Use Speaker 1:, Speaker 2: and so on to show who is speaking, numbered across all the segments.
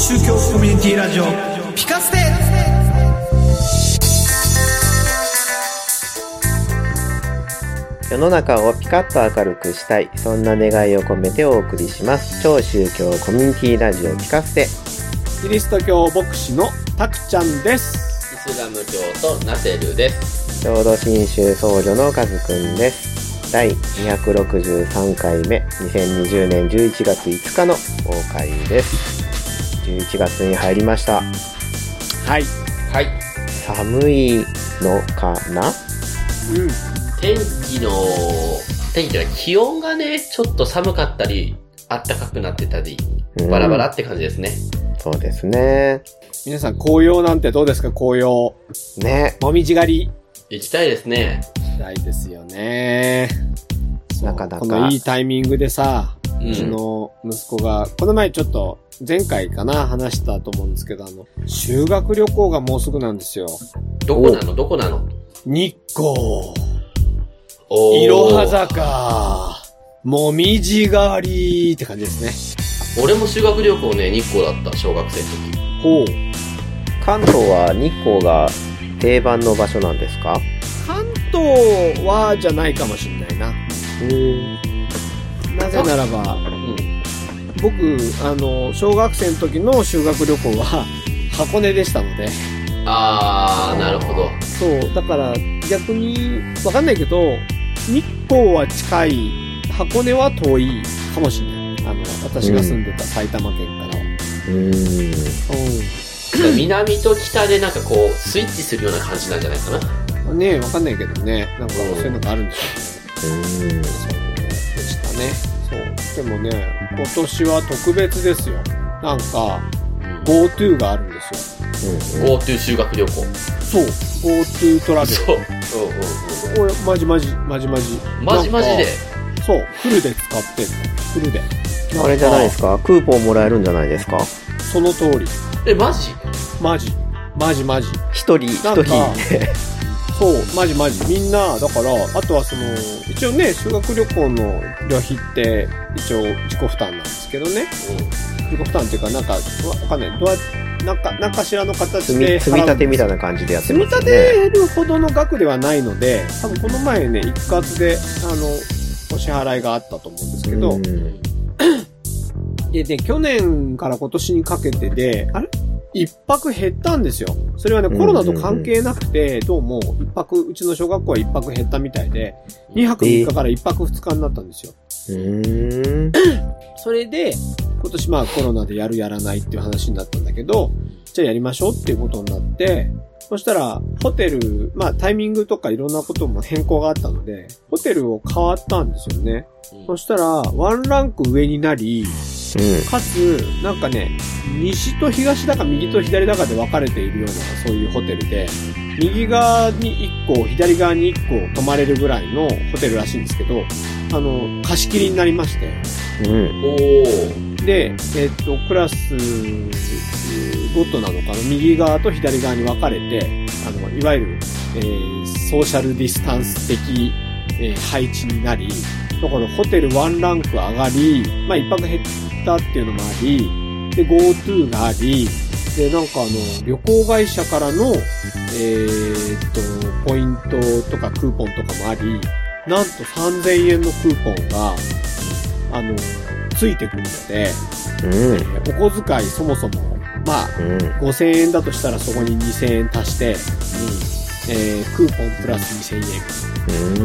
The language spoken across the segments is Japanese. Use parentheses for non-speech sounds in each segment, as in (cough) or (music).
Speaker 1: 宗教コミュニティラジオピカステ。
Speaker 2: 世の中をピカッと明るくしたい。そんな願いを込めてお送りします。超宗教コミュニティラジオピカステ。
Speaker 3: キリスト教牧師のたくちゃんです。
Speaker 4: イスラム教とナセルです。
Speaker 2: 浄土真宗僧侶のカズくんです。第263回目2020年11月5日の公開です11月に入りました
Speaker 3: はい。
Speaker 4: はい。
Speaker 2: 寒いのかな？
Speaker 3: うん。
Speaker 4: 天気の、天気が気温がね、ちょっと寒かったり、暖かくなってたり、
Speaker 2: うん
Speaker 4: バラバラって感じですね。
Speaker 2: そうですね
Speaker 3: 皆さん、紅葉なんてどうですか？紅葉。
Speaker 2: ね
Speaker 3: もみじ狩り。
Speaker 4: 行きたいですね。
Speaker 3: したいですよね。
Speaker 2: なかなか
Speaker 3: このいいタイミングでさ、
Speaker 4: う
Speaker 3: うちの息子が、この前ちょっと、前回かな、話したと思うんですけど、あの、修学旅行がもうすぐなんですよ。
Speaker 4: どこなの？どこなの？
Speaker 3: 日光、いろは坂、もみじ狩りって感じですね。
Speaker 4: 俺も修学旅行ね、日光だった、小学生の時。
Speaker 3: ほう。
Speaker 2: 関東は日光が定番の場所なんですか？
Speaker 3: 関東はじゃないかもしんないな。
Speaker 2: うん
Speaker 3: なぜならば、
Speaker 4: うん。
Speaker 3: 僕、あの、小学生の時の修学旅行は (laughs) 箱根でしたので、
Speaker 4: あー、なるほど。
Speaker 3: そう、だから逆に、わかんないけど、日光は近い、箱根は遠いかもしれない。あの、私が住んでた埼玉県からは。
Speaker 2: うん
Speaker 4: 南と北でなんかこう、スイッチするような感じなんじゃないかな？
Speaker 3: うん。ねえ、わかんないけどね、なんかそういうのがあるんでしょうね。
Speaker 2: うん
Speaker 3: したね。そう。でもね、今年は特別ですよ。なんか、GoTo があるんですよ。
Speaker 4: GoTo 修学旅行。
Speaker 3: そう。GoTo トラベル。
Speaker 4: そう。うんうん
Speaker 3: これ、マジマジ、マジマジ。
Speaker 4: うん。マジマジで。
Speaker 3: そう、フルで使ってんの。フルで。
Speaker 2: あれじゃないですか？クーポンもらえるんじゃないですか？
Speaker 3: その通り。
Speaker 4: え、マジ？
Speaker 3: マジ。マジマジ。
Speaker 2: 一人、一人で。
Speaker 3: そう、マジマジ。みんな、だから、あとはその、一応ね、修学旅行の旅費って、一応自己負担なんですけどね。自己負担っていうか、なんか、わわかんない。どうやなんか、なんかしらの形
Speaker 2: 積み
Speaker 3: で。
Speaker 2: 積み立てみたいな感じでやって
Speaker 3: 積み
Speaker 2: ますよ
Speaker 3: 立
Speaker 2: ね。
Speaker 3: てるほどの額ではないので、多分この前ね、一括で、あの、お支払いがあったと思うんですけど、
Speaker 2: うん
Speaker 3: で、で、去年から今年にかけてで、あれ？一泊減ったんですよ。それはね、
Speaker 2: うん
Speaker 3: コロナと関係なくて、どうも、一泊、うちの小学校は一泊減ったみたいで、二泊三日から一泊二日になったんですよ。(clears throat) それで、今年まあコロナでやるやらないっていう話になったんだけど、じゃあやりましょうっていうことになって、そしたら、ホテル、まあタイミングとかいろんなことも変更があったので、ホテルを変わったんですよね。そしたら、ワンランク上になり、かつ、なんかね、西と東だか右と左だかで分かれているような、そういうホテルで、右側に1個、左側に1個泊まれるぐらいのホテルらしいんですけど、あの、貸し切りになりまして、
Speaker 2: うん。うん。
Speaker 4: おー。
Speaker 3: で、えっと、クラスごとなのかな？右側と左側に分かれて、あの、いわゆる、えーソーシャルディスタンス的、えー配置になり、だからホテルワンランク上がり、まあ一泊減ったっていうのもあり、で、GoTo があり、で、なんかあの、旅行会社からの、えーっと、ポイントとかクーポンとかもあり、なんと3000円のクーポンが、あの、ついてくるので、
Speaker 2: うん。
Speaker 3: えーお小遣いそもそも、まあ、
Speaker 2: うん。
Speaker 3: 5000円だとしたらそこに2000円足して、えークーポンプラス2000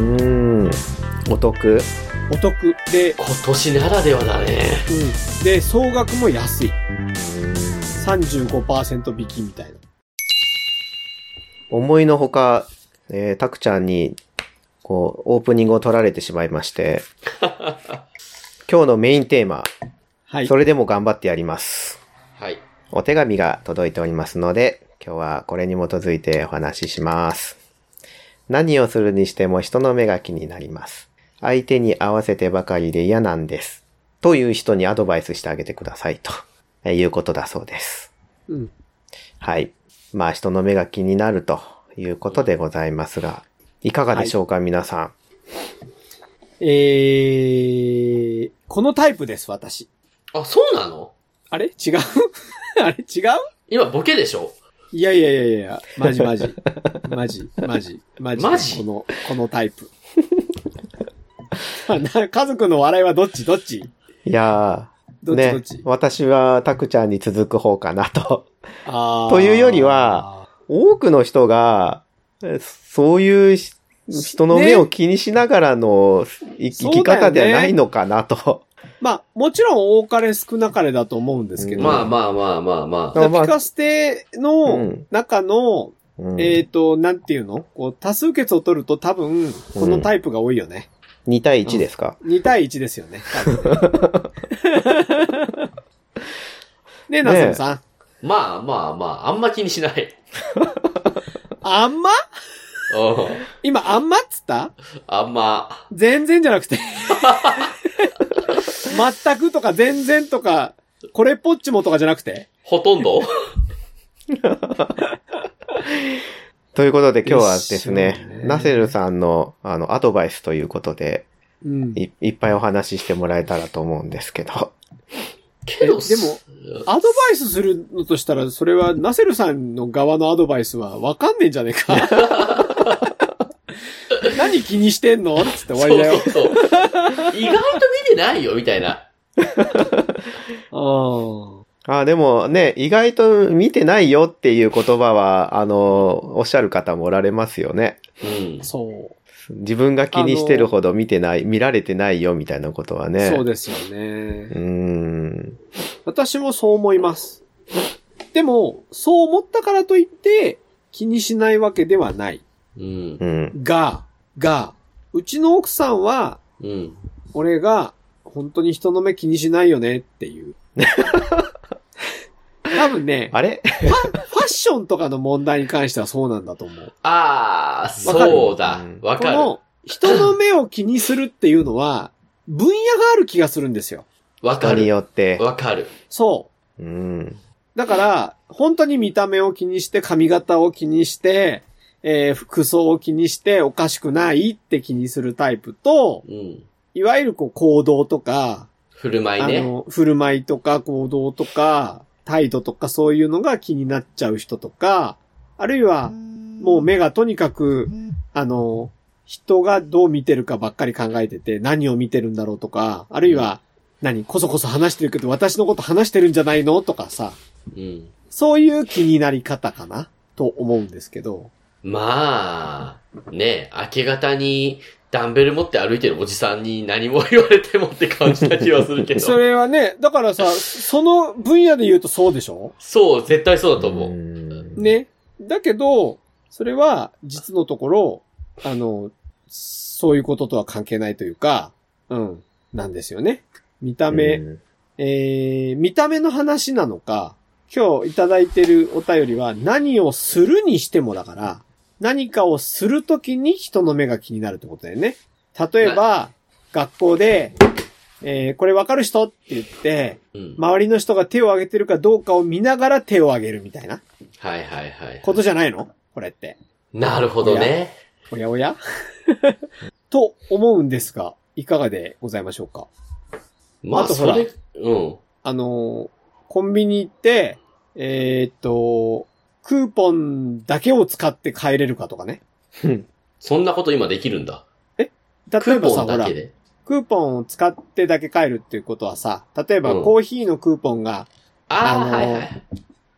Speaker 3: 円。
Speaker 2: うん。お得。
Speaker 3: お得で、
Speaker 4: 今年ならではだね。
Speaker 3: うん。で、総額も安い。
Speaker 2: うん
Speaker 3: 35%引きみたいな。
Speaker 2: 思いのほか、えー、たくちゃんに、こう、オープニングを取られてしまいまして、(laughs) 今日のメインテーマ、
Speaker 3: はい。
Speaker 2: それでも頑張ってやります。
Speaker 4: はい。
Speaker 2: お手紙が届いておりますので、今日はこれに基づいてお話しします。何をするにしても人の目が気になります。相手に合わせてばかりで嫌なんです。という人にアドバイスしてあげてくださいと、えーいうことだそうです。
Speaker 3: うん。
Speaker 2: はい。まあ人の目が気になるということでございますが、いかがでしょうか、皆さん。
Speaker 3: えー、このタイプです、私。
Speaker 4: あ、そうなの？
Speaker 3: あれ？違う？(laughs) あれ？違う？
Speaker 4: 今ボケでしょ？
Speaker 3: いやいやいやいや、マジマジ。マジ、マジ、マジ。
Speaker 4: マジ？
Speaker 3: この、このタイプ。な (laughs) 家族の笑いはどっち？どっち？
Speaker 2: いや
Speaker 3: ど
Speaker 2: ー、ね
Speaker 3: っち？どっち、、
Speaker 2: 私はタクちゃんに続く方かなと。というよりは、多くの人が、えそういうし人の目を気にしながらの生生き方ではないのかなと。
Speaker 3: まあ、もちろん多かれ少なかれだと思うんですけど。
Speaker 4: まあまあまあまあまあ。
Speaker 3: ピカステ
Speaker 2: う
Speaker 3: の
Speaker 2: ん。
Speaker 3: 中の、
Speaker 2: うん。
Speaker 3: えっ、と、なんていうの？こう、多数決を取ると多分、このタイプが多いよね。
Speaker 2: 2対1ですか
Speaker 3: ？2対1ですよね。(laughs) ねえ、ナセルさん。
Speaker 4: まあまあまあ、あんま気にしない。
Speaker 3: あんま？
Speaker 4: うん。
Speaker 3: 今、あんまっつった？
Speaker 4: あんま。
Speaker 3: 全然じゃなくて。全くとか全然とか、これっぽっちもとかじゃなくて？
Speaker 4: ほとんど (laughs)
Speaker 2: ということで今日はですねナセルさんのあのアドバイスということで
Speaker 3: うん。
Speaker 2: い、いっぱいお話ししてもらえたらと思うんですけど。
Speaker 4: けど、
Speaker 3: えでも、アドバイスするのとしたら、それは、ナセルさんの側のアドバイスはわかんねえんじゃねえか。(laughs) 何気にしてんのつって終わりだよ。
Speaker 4: そうそうそう。意外と見てないよ、みたいな。(laughs)
Speaker 3: あ
Speaker 2: あでもね、意外と見てないよっていう言葉は、あの、おっしゃる方もおられますよね。
Speaker 4: うん
Speaker 3: あ、。そう。
Speaker 2: 自分が気にしてるほど見てない、見られてないよみたいなことはね。
Speaker 3: そうですよね。
Speaker 2: うーん。
Speaker 3: 私もそう思います。でも、そう思ったからといって、気にしないわけではない。
Speaker 4: うん
Speaker 2: う。ん。
Speaker 3: が、が、うちの奥さんは、
Speaker 4: うん。
Speaker 3: 俺が、本当に人の目気にしないよねっていう。(laughs) (laughs) 多分ね、
Speaker 2: あれ？
Speaker 3: ファッションとかの問題に関してはそうなんだと思う。
Speaker 4: あー、
Speaker 3: わかる
Speaker 4: そうだ
Speaker 2: うん。
Speaker 4: わかる。
Speaker 3: この、人の目を気にするっていうのは、分野がある気がするんですよ。
Speaker 4: わか
Speaker 2: 人に
Speaker 4: る。
Speaker 2: よって。
Speaker 4: わかる。
Speaker 3: そう。
Speaker 2: うん。
Speaker 3: だから、本当に見た目を気にして、髪型を気にして、えー服装を気にして、おかしくないって気にするタイプと、
Speaker 4: うん。
Speaker 3: いわゆるこう行動とか、
Speaker 4: 振る舞いね。
Speaker 3: あの、振る舞いとか行動とか、態度とかそういうのが気になっちゃう人とか、あるいは、もう目がとにかく、あの、人がどう見てるかばっかり考えてて、何を見てるんだろうとか、あるいは、何、こそこそ話してるけど、私のこと話してるんじゃないのとかさ、
Speaker 4: うん。
Speaker 3: そういう気になり方かなと思うんですけど。
Speaker 4: まあ、ね、明け方にダンベル持って歩いてるおじさんに何も言われてもって感じた気はするけど。(laughs)
Speaker 3: それはね、だからさ、その分野で言うとそうでしょ？
Speaker 4: そう、絶対そうだと思う。
Speaker 2: ん。
Speaker 3: ね。だけど、それは実のところ、あの、そういうこととは関係ないというか、うん、なんですよね。見た目、
Speaker 2: うん
Speaker 3: えー、見た目の話なのか、今日いただいてるお便りは何をするにしてもだから、何かをするときに人の目が気になるってことだよね。例えば、学校で、えー、これわかる人って言って、
Speaker 4: うん。
Speaker 3: 周りの人が手を挙げてるかどうかを見ながら手を挙げるみたいな
Speaker 4: はいはいはい。
Speaker 3: ことじゃないの？これって。
Speaker 4: なるほどね。
Speaker 3: おや？おや (laughs) と思うんですが、いかがでございましょうか？
Speaker 4: まあ、
Speaker 3: あとほら
Speaker 4: うん。
Speaker 3: あのーコンビニ行って、えーっと、クーポンだけを使って帰れるかとかね。
Speaker 4: そんなこと今できるんだ。
Speaker 3: 例
Speaker 4: クー
Speaker 3: えばさ、ほら
Speaker 4: ポンだけ、で？
Speaker 3: クーポンを使ってだけ帰るっていうことはさ、例えば
Speaker 4: うん
Speaker 3: コーヒーのクーポンが、
Speaker 4: ああ、
Speaker 3: あのー
Speaker 4: はいはい。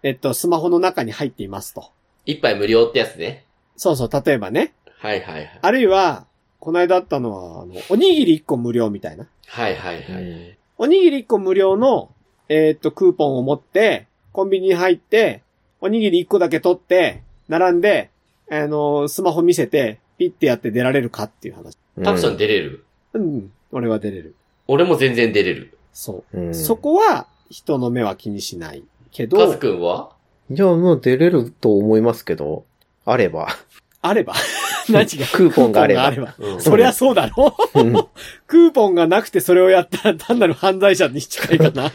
Speaker 3: えっと、スマホの中に入っていますと。
Speaker 4: 一杯無料ってやつね。
Speaker 3: そうそう、例えばね。
Speaker 4: はいはいはい。
Speaker 3: あるいは、この間あったのは、あの、おにぎり1個無料みたいな。
Speaker 4: はいはいはい。
Speaker 3: おにぎり1個無料の、えーっと、クーポンを持って、コンビニに入って、おにぎり1個だけ取って、並んで、あの、スマホ見せて、ピッてやって出られるかっていう話。
Speaker 4: たくさん出れる？
Speaker 3: うん、俺は出れる。
Speaker 4: 俺も全然出れる。
Speaker 3: そう。
Speaker 2: うん
Speaker 3: そこは、人の目は気にしない。け
Speaker 4: カ
Speaker 3: ど
Speaker 4: ズ、くんは？
Speaker 2: じゃあもう出れると思いますけど、あれば。
Speaker 3: あれば。(laughs) 何が？
Speaker 2: クーポンがあれば
Speaker 3: クーポンがあれば。
Speaker 4: うん
Speaker 3: そりゃそうだろ
Speaker 2: う (laughs)
Speaker 3: クーポンがなくてそれをやったら単なる犯罪者に近いかな。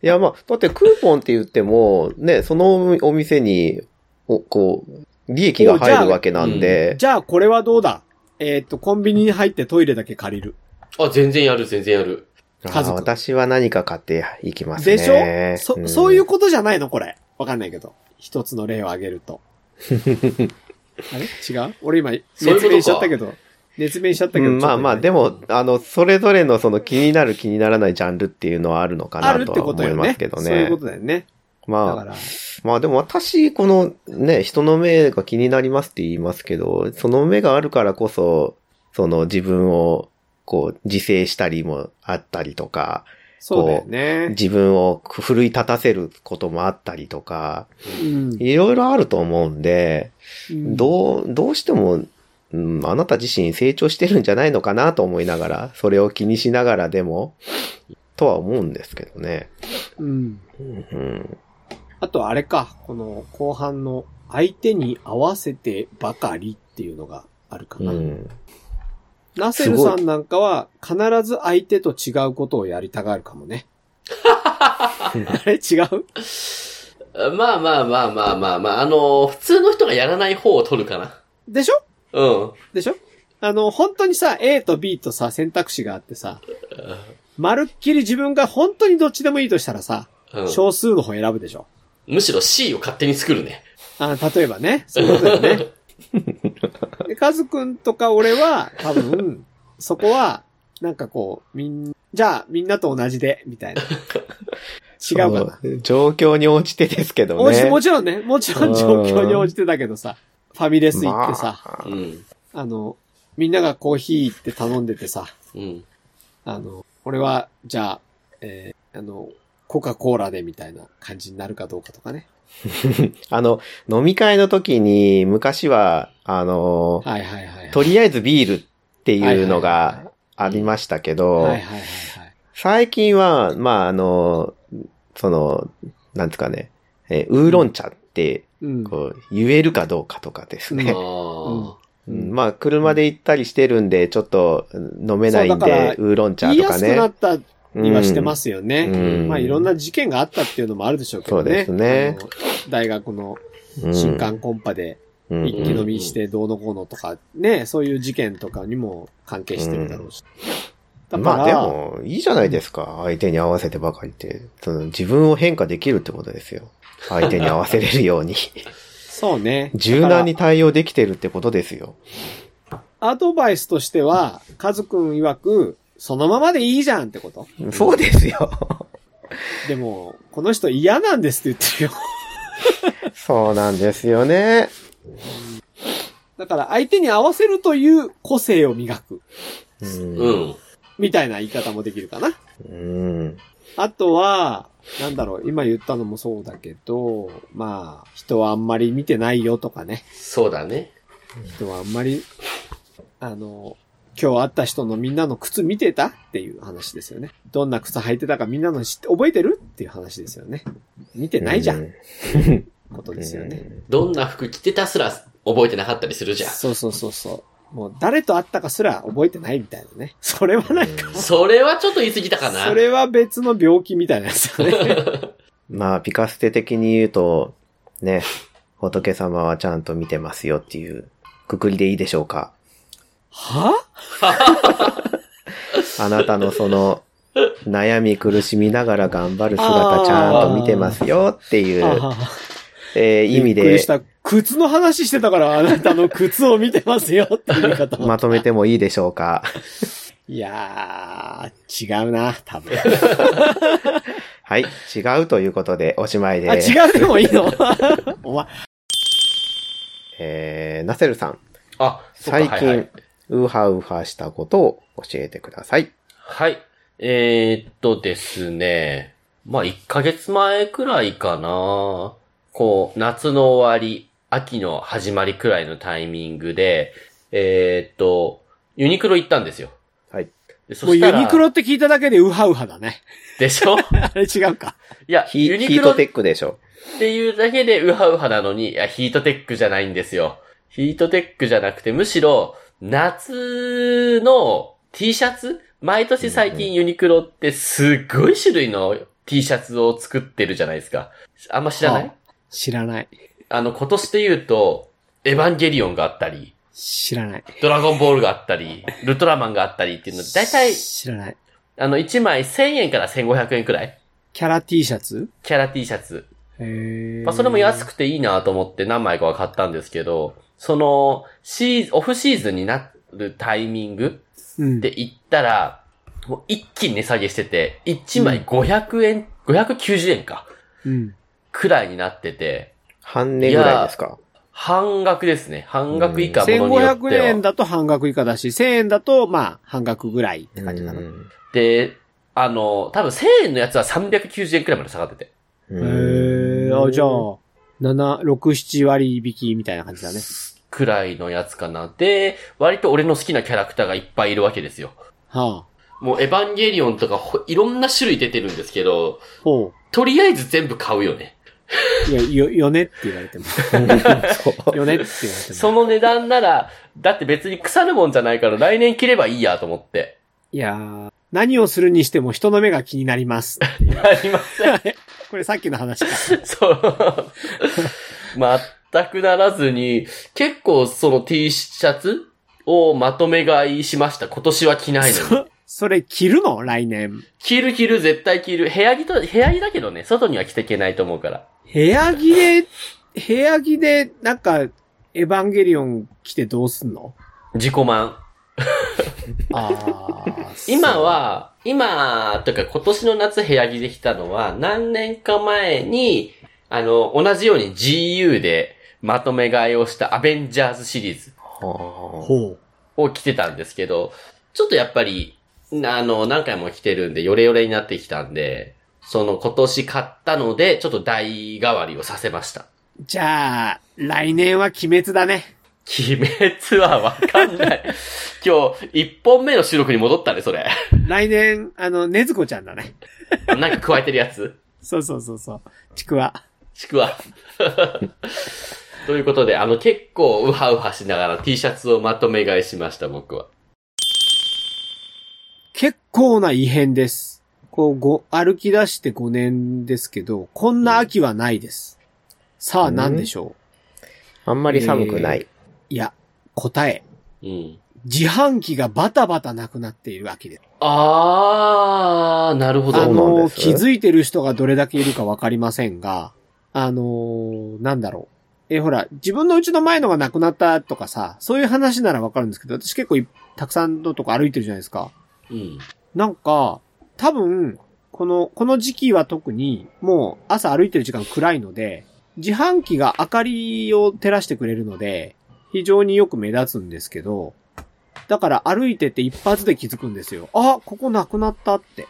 Speaker 2: やまあ、だってクーポンって言っても、ね、そのお店に、おこう、利益が入るわけなんで、
Speaker 3: じゃあこれはどうだ？えーっと、コンビニに入ってトイレだけ借りる。
Speaker 4: あ、全然やる、全然やる。
Speaker 2: あ
Speaker 3: 家族
Speaker 2: 私は何か買っていきますね。
Speaker 3: でしょ？そ、
Speaker 2: ん
Speaker 3: そういうことじゃないのこれ。わかんないけど。一つの例を挙げると。(laughs) あれ？違う？俺今、
Speaker 4: そういうことか
Speaker 3: 熱弁しちゃったけど。熱弁しちゃったけど。
Speaker 2: うんまあまあ、で
Speaker 3: も、
Speaker 2: も、あの、それぞれのその気になる気にならないジャンルっていうのはあるのかなとは思いますけ。どね
Speaker 3: そういうこ。とだよね。だ
Speaker 2: まあ、まあでも私、このね、人の目が気になりますって言いますけど、その目があるからこそ、その自分を、こう、自制したりもあったりとか、
Speaker 3: そうだよね。
Speaker 2: 自分を奮い立たせることもあったりとか、
Speaker 3: うん
Speaker 2: いろいろあると思うんで、
Speaker 3: うん
Speaker 2: どう、どうしても、うん、あなた自身成長してるんじゃないのかなと思いながら、それを気にしながらでも、とは思うんですけどね。
Speaker 3: うん。
Speaker 2: うん。
Speaker 3: あとあれか、この後半の相手に合わせてばかりっていうのがあるかな。
Speaker 2: うん。
Speaker 3: ナセルさんなんかは必ず相手と違うことをやりたがるかもね。(laughs) あれ違う？
Speaker 4: まあまあまあまあまあまあ、あの、普通の人がやらない方を取るかな。
Speaker 3: でしょ？
Speaker 4: うん。
Speaker 3: でしょ？あの、本当にさ、A と B とさ、選択肢があってさ、まるっきり自分が本当にどっちでもいいとしたらさ、
Speaker 4: うん、
Speaker 3: 少数の方選ぶでしょ？
Speaker 4: むしろ C を勝手に作るね。
Speaker 3: あ例えばね、そういうことだよね。(laughs) で、カズくんとか俺は、多分、そこは、なんかこう、みん、じゃあ、みんなと同じで、みたいな。(laughs) 違うかな。
Speaker 2: 状況に応じてですけど
Speaker 3: もち
Speaker 2: ね。
Speaker 3: もちろんね、もちろん状況に応じてたけどさ、ファミレス行ってさ、
Speaker 2: まあ
Speaker 4: うん。
Speaker 3: あの、みんながコーヒーって頼んでてさ、
Speaker 4: うん。
Speaker 3: あの、俺は、じゃあ、えーあの、コカ・コーラでみたいな感じになるかどうかとかね。(laughs)
Speaker 2: あの、飲み会の時に、昔は、あの、
Speaker 3: はいはいはいはい。
Speaker 2: とりあえずビールっていうのがありましたけど、
Speaker 3: はいはいはいはい。
Speaker 2: 最近は、まあ、あの、その、なんですかね、えーウーロン茶って、
Speaker 3: うん。
Speaker 2: こう、言えるかどうかとかです
Speaker 4: あ
Speaker 2: ね。
Speaker 4: あ。
Speaker 2: うんまあ、車で行ったりしてるんで、ちょっと飲めないんで、ウーロン茶
Speaker 3: 言いやすく
Speaker 2: とかね。
Speaker 3: なったにはしてますよね。
Speaker 2: うん
Speaker 3: まあいろんな事件があったっていうのもあるでしょうけどね。
Speaker 2: そうですね
Speaker 3: 大学の
Speaker 2: うん
Speaker 3: 新刊コンパで
Speaker 2: うん
Speaker 3: 一気飲みしてどうのこうのとか、ね、そういう事件とかにも関係してるだろうし。
Speaker 2: まあでも、いいじゃないですか。相手に合わせてばかりって。その自分を変化できるってことですよ。相手に合わせれるように。(laughs)
Speaker 3: そうね。
Speaker 2: 柔軟に対応できてるってことですよ。
Speaker 3: アドバイスとしては、カズくん曰く、そのままでいいじゃんってこと
Speaker 2: そうですよ。
Speaker 3: でも、この人嫌なんですって言ってるよ。
Speaker 2: そうなんですよね。
Speaker 3: だから相手に合わせるという個性を磨く。
Speaker 2: うん
Speaker 4: うん。
Speaker 3: みたいな言い方もできるかな。
Speaker 2: うん。
Speaker 3: あとは、なんだろう、今言ったのもそうだけど、まあ、人はあんまり見てないよとかね。
Speaker 4: そうだね。
Speaker 3: 人はあんまり、あの、今日会った人のみんなの靴見てたっていう話ですよね。どんな靴履いてたかみんなの知って、覚えてるっていう話ですよね。見てないじゃん。
Speaker 2: うん
Speaker 3: ことですよね。
Speaker 4: どんな服着てたすら覚えてなかったりするじゃん。
Speaker 3: そうそうそうそう。もう誰と会ったかすら覚えてないみたいなね。(laughs) それはなんか、
Speaker 4: それはちょっと言い過ぎたかな。
Speaker 3: それは別の病気みたいなやつよね。(laughs)
Speaker 2: まあ、ピカステ的に言うと、ね、仏様はちゃんと見てますよっていうくくりでいいでしょうか。
Speaker 3: は？(laughs)
Speaker 2: あなたのその、悩み苦しみながら頑張る姿ちゃんと見てますよっていう、
Speaker 3: あ
Speaker 2: えー意味で
Speaker 3: びっくりした。靴の話してたから、あなたの靴を見てますよっていう言い方も
Speaker 2: まとめてもいいでしょうか。
Speaker 3: いやー、違うな、多分。(laughs)
Speaker 2: はい、違うということでおしまいで
Speaker 3: あ、違うでもいいの？(laughs) お前、
Speaker 2: えー、ナセルさん、
Speaker 4: あ、
Speaker 2: 最近、
Speaker 4: はいはい
Speaker 2: ウハウハしたことを教えてください。
Speaker 4: はい。えー、っとですね。まあ、1ヶ月前くらいかな。こう、夏の終わり、秋の始まりくらいのタイミングで、えー、っと、ユニクロ行ったんですよ。
Speaker 2: はい。
Speaker 4: でそしたら
Speaker 3: ユニクロって聞いただけでウハウハだね。
Speaker 4: でしょ？(laughs)
Speaker 3: あれ違うか。
Speaker 4: いや、
Speaker 2: ヒートテックでしょ。
Speaker 4: ていうだけでウハウハなのに、いや、ヒートテックじゃないんですよ。ヒートテックじゃなくて、むしろ、夏の T シャツ？毎年最近ユニクロってすっごい種類の T シャツを作ってるじゃないですか。あんま知らない、
Speaker 3: は知らない。
Speaker 4: あの、今年で言うと、エヴァンゲリオンがあったり、
Speaker 3: 知らない。
Speaker 4: ドラゴンボールがあったり、ウルトラマンがあったりっていうので、大体
Speaker 3: 知らない。
Speaker 4: あの、1枚1000円から1500円くらい
Speaker 3: キャラ T シャツ？
Speaker 4: キャラ T シャツ。
Speaker 3: へ
Speaker 4: まあ、それも安くていいなと思って何枚かは買ったんですけど、その、シーズン、オフシーズンになるタイミング
Speaker 3: うん。
Speaker 4: で行ったら、もう一気に値下げしてて、1枚500円、590円か、
Speaker 3: うん。
Speaker 4: くらいになってて、
Speaker 2: 半値ぐらいですか？
Speaker 4: 半額ですね。半額以下ものによって
Speaker 3: 1500円
Speaker 4: は。
Speaker 3: だと半額以下だし、1000円だと、まあ、半額ぐらいって感じかな。へ
Speaker 2: うん
Speaker 4: で、あの、多分1000円のやつは390円くらいまで下がってて。
Speaker 3: え、あ、じゃあ、7、6、7割引きみたいな感じだね。
Speaker 4: くらいのやつかな。で、割と俺の好きなキャラクターがいっぱいいるわけですよ。
Speaker 3: はあ。
Speaker 4: もうエヴァンゲリオンとかほいろんな種類出てるんですけど、
Speaker 3: ほ
Speaker 4: とりあえず全部買うよね。
Speaker 3: う。いや、よ、よねって言われても。(laughs) よねって言われても。
Speaker 4: その値段なら、だって別に腐るもんじゃないから来年着ればいいやと思って。
Speaker 3: いやー何をするにしても人の目が気になります。
Speaker 4: ありません。(laughs)
Speaker 3: これさっきの話か。(laughs)
Speaker 4: そう。全くならずに、結構その T シャツをまとめ買いしました。今年は着ないのに。
Speaker 3: そ、それ着るの？来年。
Speaker 4: 着る着る絶対着る。部屋着と、部屋着だけどね、外には着ていけないと思うから。
Speaker 3: 部屋着で、部屋着で、なんか、エヴァンゲリオン着てどうすんの？
Speaker 4: 自己満。(laughs) 今は、今、とか今年の夏部屋着できたのは、何年か前に、あの、同じように GU でまとめ買いをしたアベンジャーズシリーズ
Speaker 2: は
Speaker 3: ほう。
Speaker 4: を着てたんですけど、ちょっとやっぱり、あの、何回も着てるんで、ヨレヨレになってきたんで、その今年買ったので、ちょっと代替わりをさせました。
Speaker 3: じゃあ、来年は鬼滅だね。
Speaker 4: 鬼滅はわかんない。(laughs) 今日、一本目の収録に戻ったね、それ。
Speaker 3: 来年、あの、ねずこちゃんだね。
Speaker 4: なんか加えてるやつ？
Speaker 3: そうそうそうそう。ちくわ。
Speaker 4: ちくわ。(laughs) ということで、あの、結構ウハウハしながら T シャツをまとめ買いしました、僕は。
Speaker 3: 結構な異変です。こう、ご、歩き出して5年ですけど、こんな秋はないです。さあ、
Speaker 2: うん
Speaker 3: 何でしょ
Speaker 2: あんまり寒くない。
Speaker 3: ういや、答え。
Speaker 4: うん。
Speaker 3: 自販機がバタバタなくなっている秋です。
Speaker 4: あー、なるほ
Speaker 3: あ
Speaker 4: ど。
Speaker 2: そうなん
Speaker 3: の、気づいてる人がどれだけいるかわかりませんが、あのーなんだろう。え、ほら、自分のうちの前のがなくなったとかさ、そういう話ならわかるんですけど、私結構いたくさんのとこ歩いてるじゃないですか。
Speaker 4: うん。
Speaker 3: なんか、多分、この、この時期は特に、もう朝歩いてる時間暗いので、自販機が明かりを照らしてくれるので、非常によく目立つんですけど、だから歩いてて一発で気づくんですよ。あ、ここなくなったって。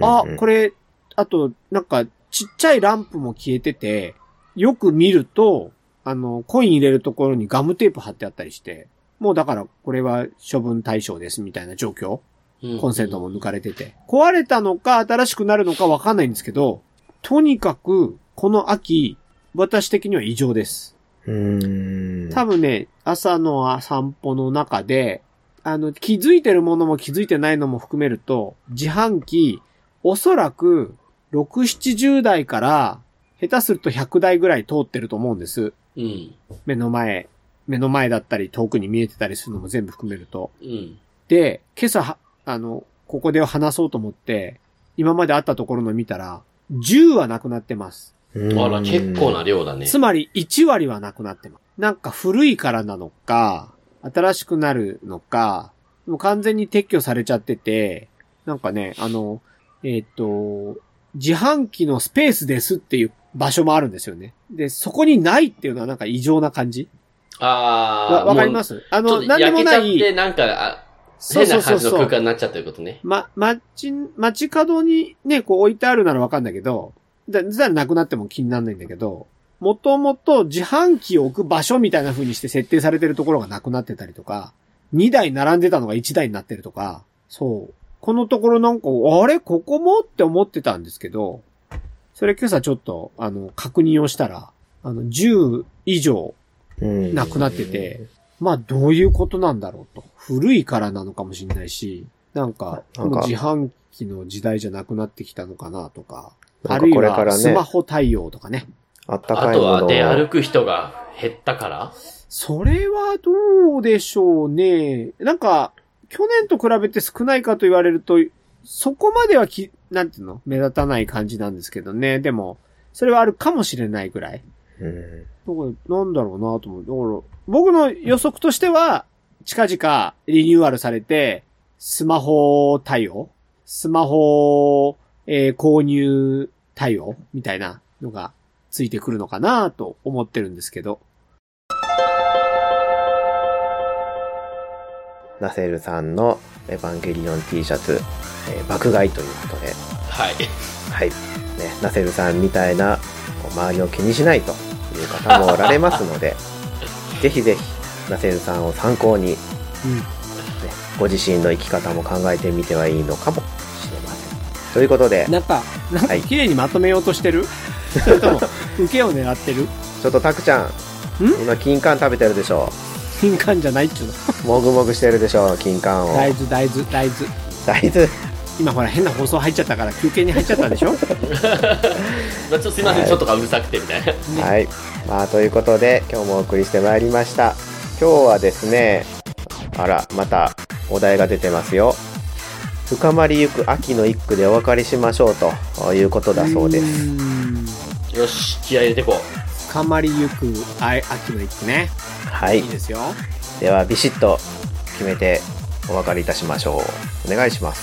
Speaker 3: あ、こ
Speaker 2: れ。
Speaker 3: れ、あと、なんか、ちっちゃいランプも消えてて、よく見ると、あの、コイン入れるところにガムテープ貼ってあったりして、もうだから、これは処分対象ですみたいな状況。
Speaker 4: うん
Speaker 3: コンセントも抜かれてて。壊れたのか新しくなるのかわかんないんですけど、とにかく、この秋、私的には異常です。
Speaker 2: うーん。
Speaker 3: 多分ね、朝の散歩の中で、あの、気づいてるものも気づいてないのも含めると、自販機、おそらく、6、70代から、下手すると100台ぐらい通ってると思うんです。
Speaker 4: うん。
Speaker 3: 目の前、目の前だったり遠くに見えてたりするのも全部含めると。
Speaker 4: うん。
Speaker 3: で、今朝は、あの、ここで話そうと思って、今まであったところの見たら、10はなくなってます。
Speaker 2: うん
Speaker 4: あら、結構な量だね。
Speaker 3: つまり1割はなくなってます。なんか古いからなのか、新しくなるのか、もう完全に撤去されちゃってて、なんかね、あの、えーっ、と、自販機のスペースですっていう場所もあるんですよね。で、そこにないっていうのはなんか異常な感じ
Speaker 4: あー。
Speaker 3: わ、わかります？すあの、なんでもな
Speaker 4: 焼けちゃって、
Speaker 3: い、
Speaker 4: なんか、変な感じの。空間になっちゃってることね。
Speaker 3: ま、街、街角にね、こう置いてあるならわかんないけど、だ、だなくなっても気にならないんだけど、もともと自販機を置く場所みたいな風にして設定されてるところがなくなってたりとか、2台並んでたのが1台になってるとか、そう。このところなんか、あれ？ここも？って思ってたんですけど、それ今朝ちょっと、あの、確認をしたら、あの、10以上、
Speaker 2: うん
Speaker 3: なくなってて、まあどういうことなんだろうと。古いからなのかもしれないし、なんか、自販機の時代じゃなくなってきたのかなとか、あるい
Speaker 2: これからね
Speaker 3: はスマホ対応とかね。
Speaker 2: あった
Speaker 4: あと
Speaker 2: かいものを
Speaker 4: は出歩く人が減ったから？
Speaker 3: それはどうでしょうね。なんか、去年と比べて少ないかと言われると、そこまではき、なんていうの？目立たない感じなんですけどね。でも、それはあるかもしれないぐらい。
Speaker 2: うん。
Speaker 3: だから、なんだろうなと思う。だから、僕の予測としては、近々リニューアルされて、スマホ対応？スマホ、えー購入対応みたいなのがついてくるのかなと思ってるんですけど。
Speaker 2: ナセルさんのエヴァンゲリオン T シャツ、えー爆買いということで、
Speaker 4: はい。
Speaker 2: はい。ね、ナセルさんみたいな、周りを気にしないという方もおられますので、(laughs) ぜひぜひ、ナセルさんを参考に、ね、
Speaker 3: うん。
Speaker 2: ご自身の生き方も考えてみてはいいのかもしれません。ということで、
Speaker 3: なんか、なんか
Speaker 2: はい
Speaker 3: 綺麗にまとめようとしてる、(laughs) それとも、受けを狙ってる？
Speaker 2: ちょっとタクちゃん、今、金柑食べてるでしょ
Speaker 3: 金柑じゃないっちゅうの。
Speaker 2: もぐもぐしてるでしょ金柑を。
Speaker 3: 大豆、大豆、大豆。
Speaker 2: 大豆。
Speaker 3: 今ほら変な放送入っちゃったから休憩に入っちゃったでしょ？(laughs)
Speaker 4: まあ、ちょっとすいません、
Speaker 2: はい
Speaker 4: ちょっとがうるさくてみたいな。
Speaker 2: はい。まあ、ということで、今日もお送りしてまいりました。今日はですね、あら、またお題が出てますよ。深まりゆく秋の一句でお別れしましょうということだそうです。
Speaker 3: す。
Speaker 4: よし、気合い入れてこ
Speaker 3: 深まりゆくあ秋の一句ね。
Speaker 2: はい
Speaker 3: いい。ですよ。
Speaker 2: では、ビシッと決めてお別れいたしましょう。お願いします。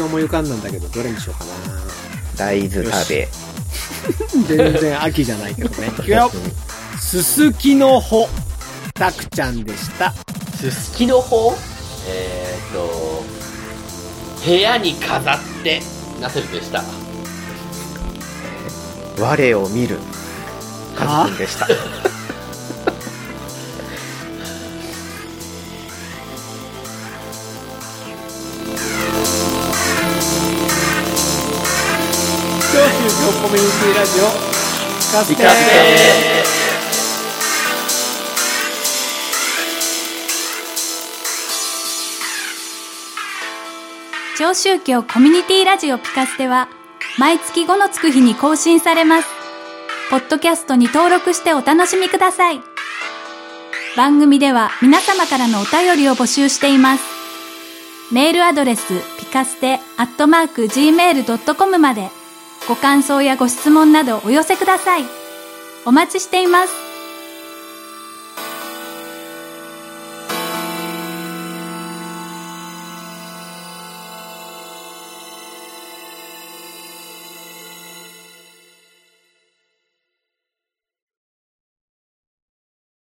Speaker 3: つ思い浮かんだんだけど、どれにしようかな。
Speaker 2: 大豆食べ。
Speaker 3: 全然秋じゃないけどね。(laughs) いくよ。すすきの穂。たくちゃんでした。
Speaker 4: う。すすきの方えーっと、部屋に飾って、ナセルでした。
Speaker 2: 我を見る。カズくんでした。(laughs)
Speaker 3: コミュニティラジオ。
Speaker 4: カス
Speaker 5: 超宗教コミュニティラジオピカステは毎月5のつく日に更新されます。ポッドキャストに登録してお楽しみください。番組では皆様からのお便りを募集しています。メールアドレスピカステアットマーク gmail.com までご感想やご質問などお寄せください。お待ちしています。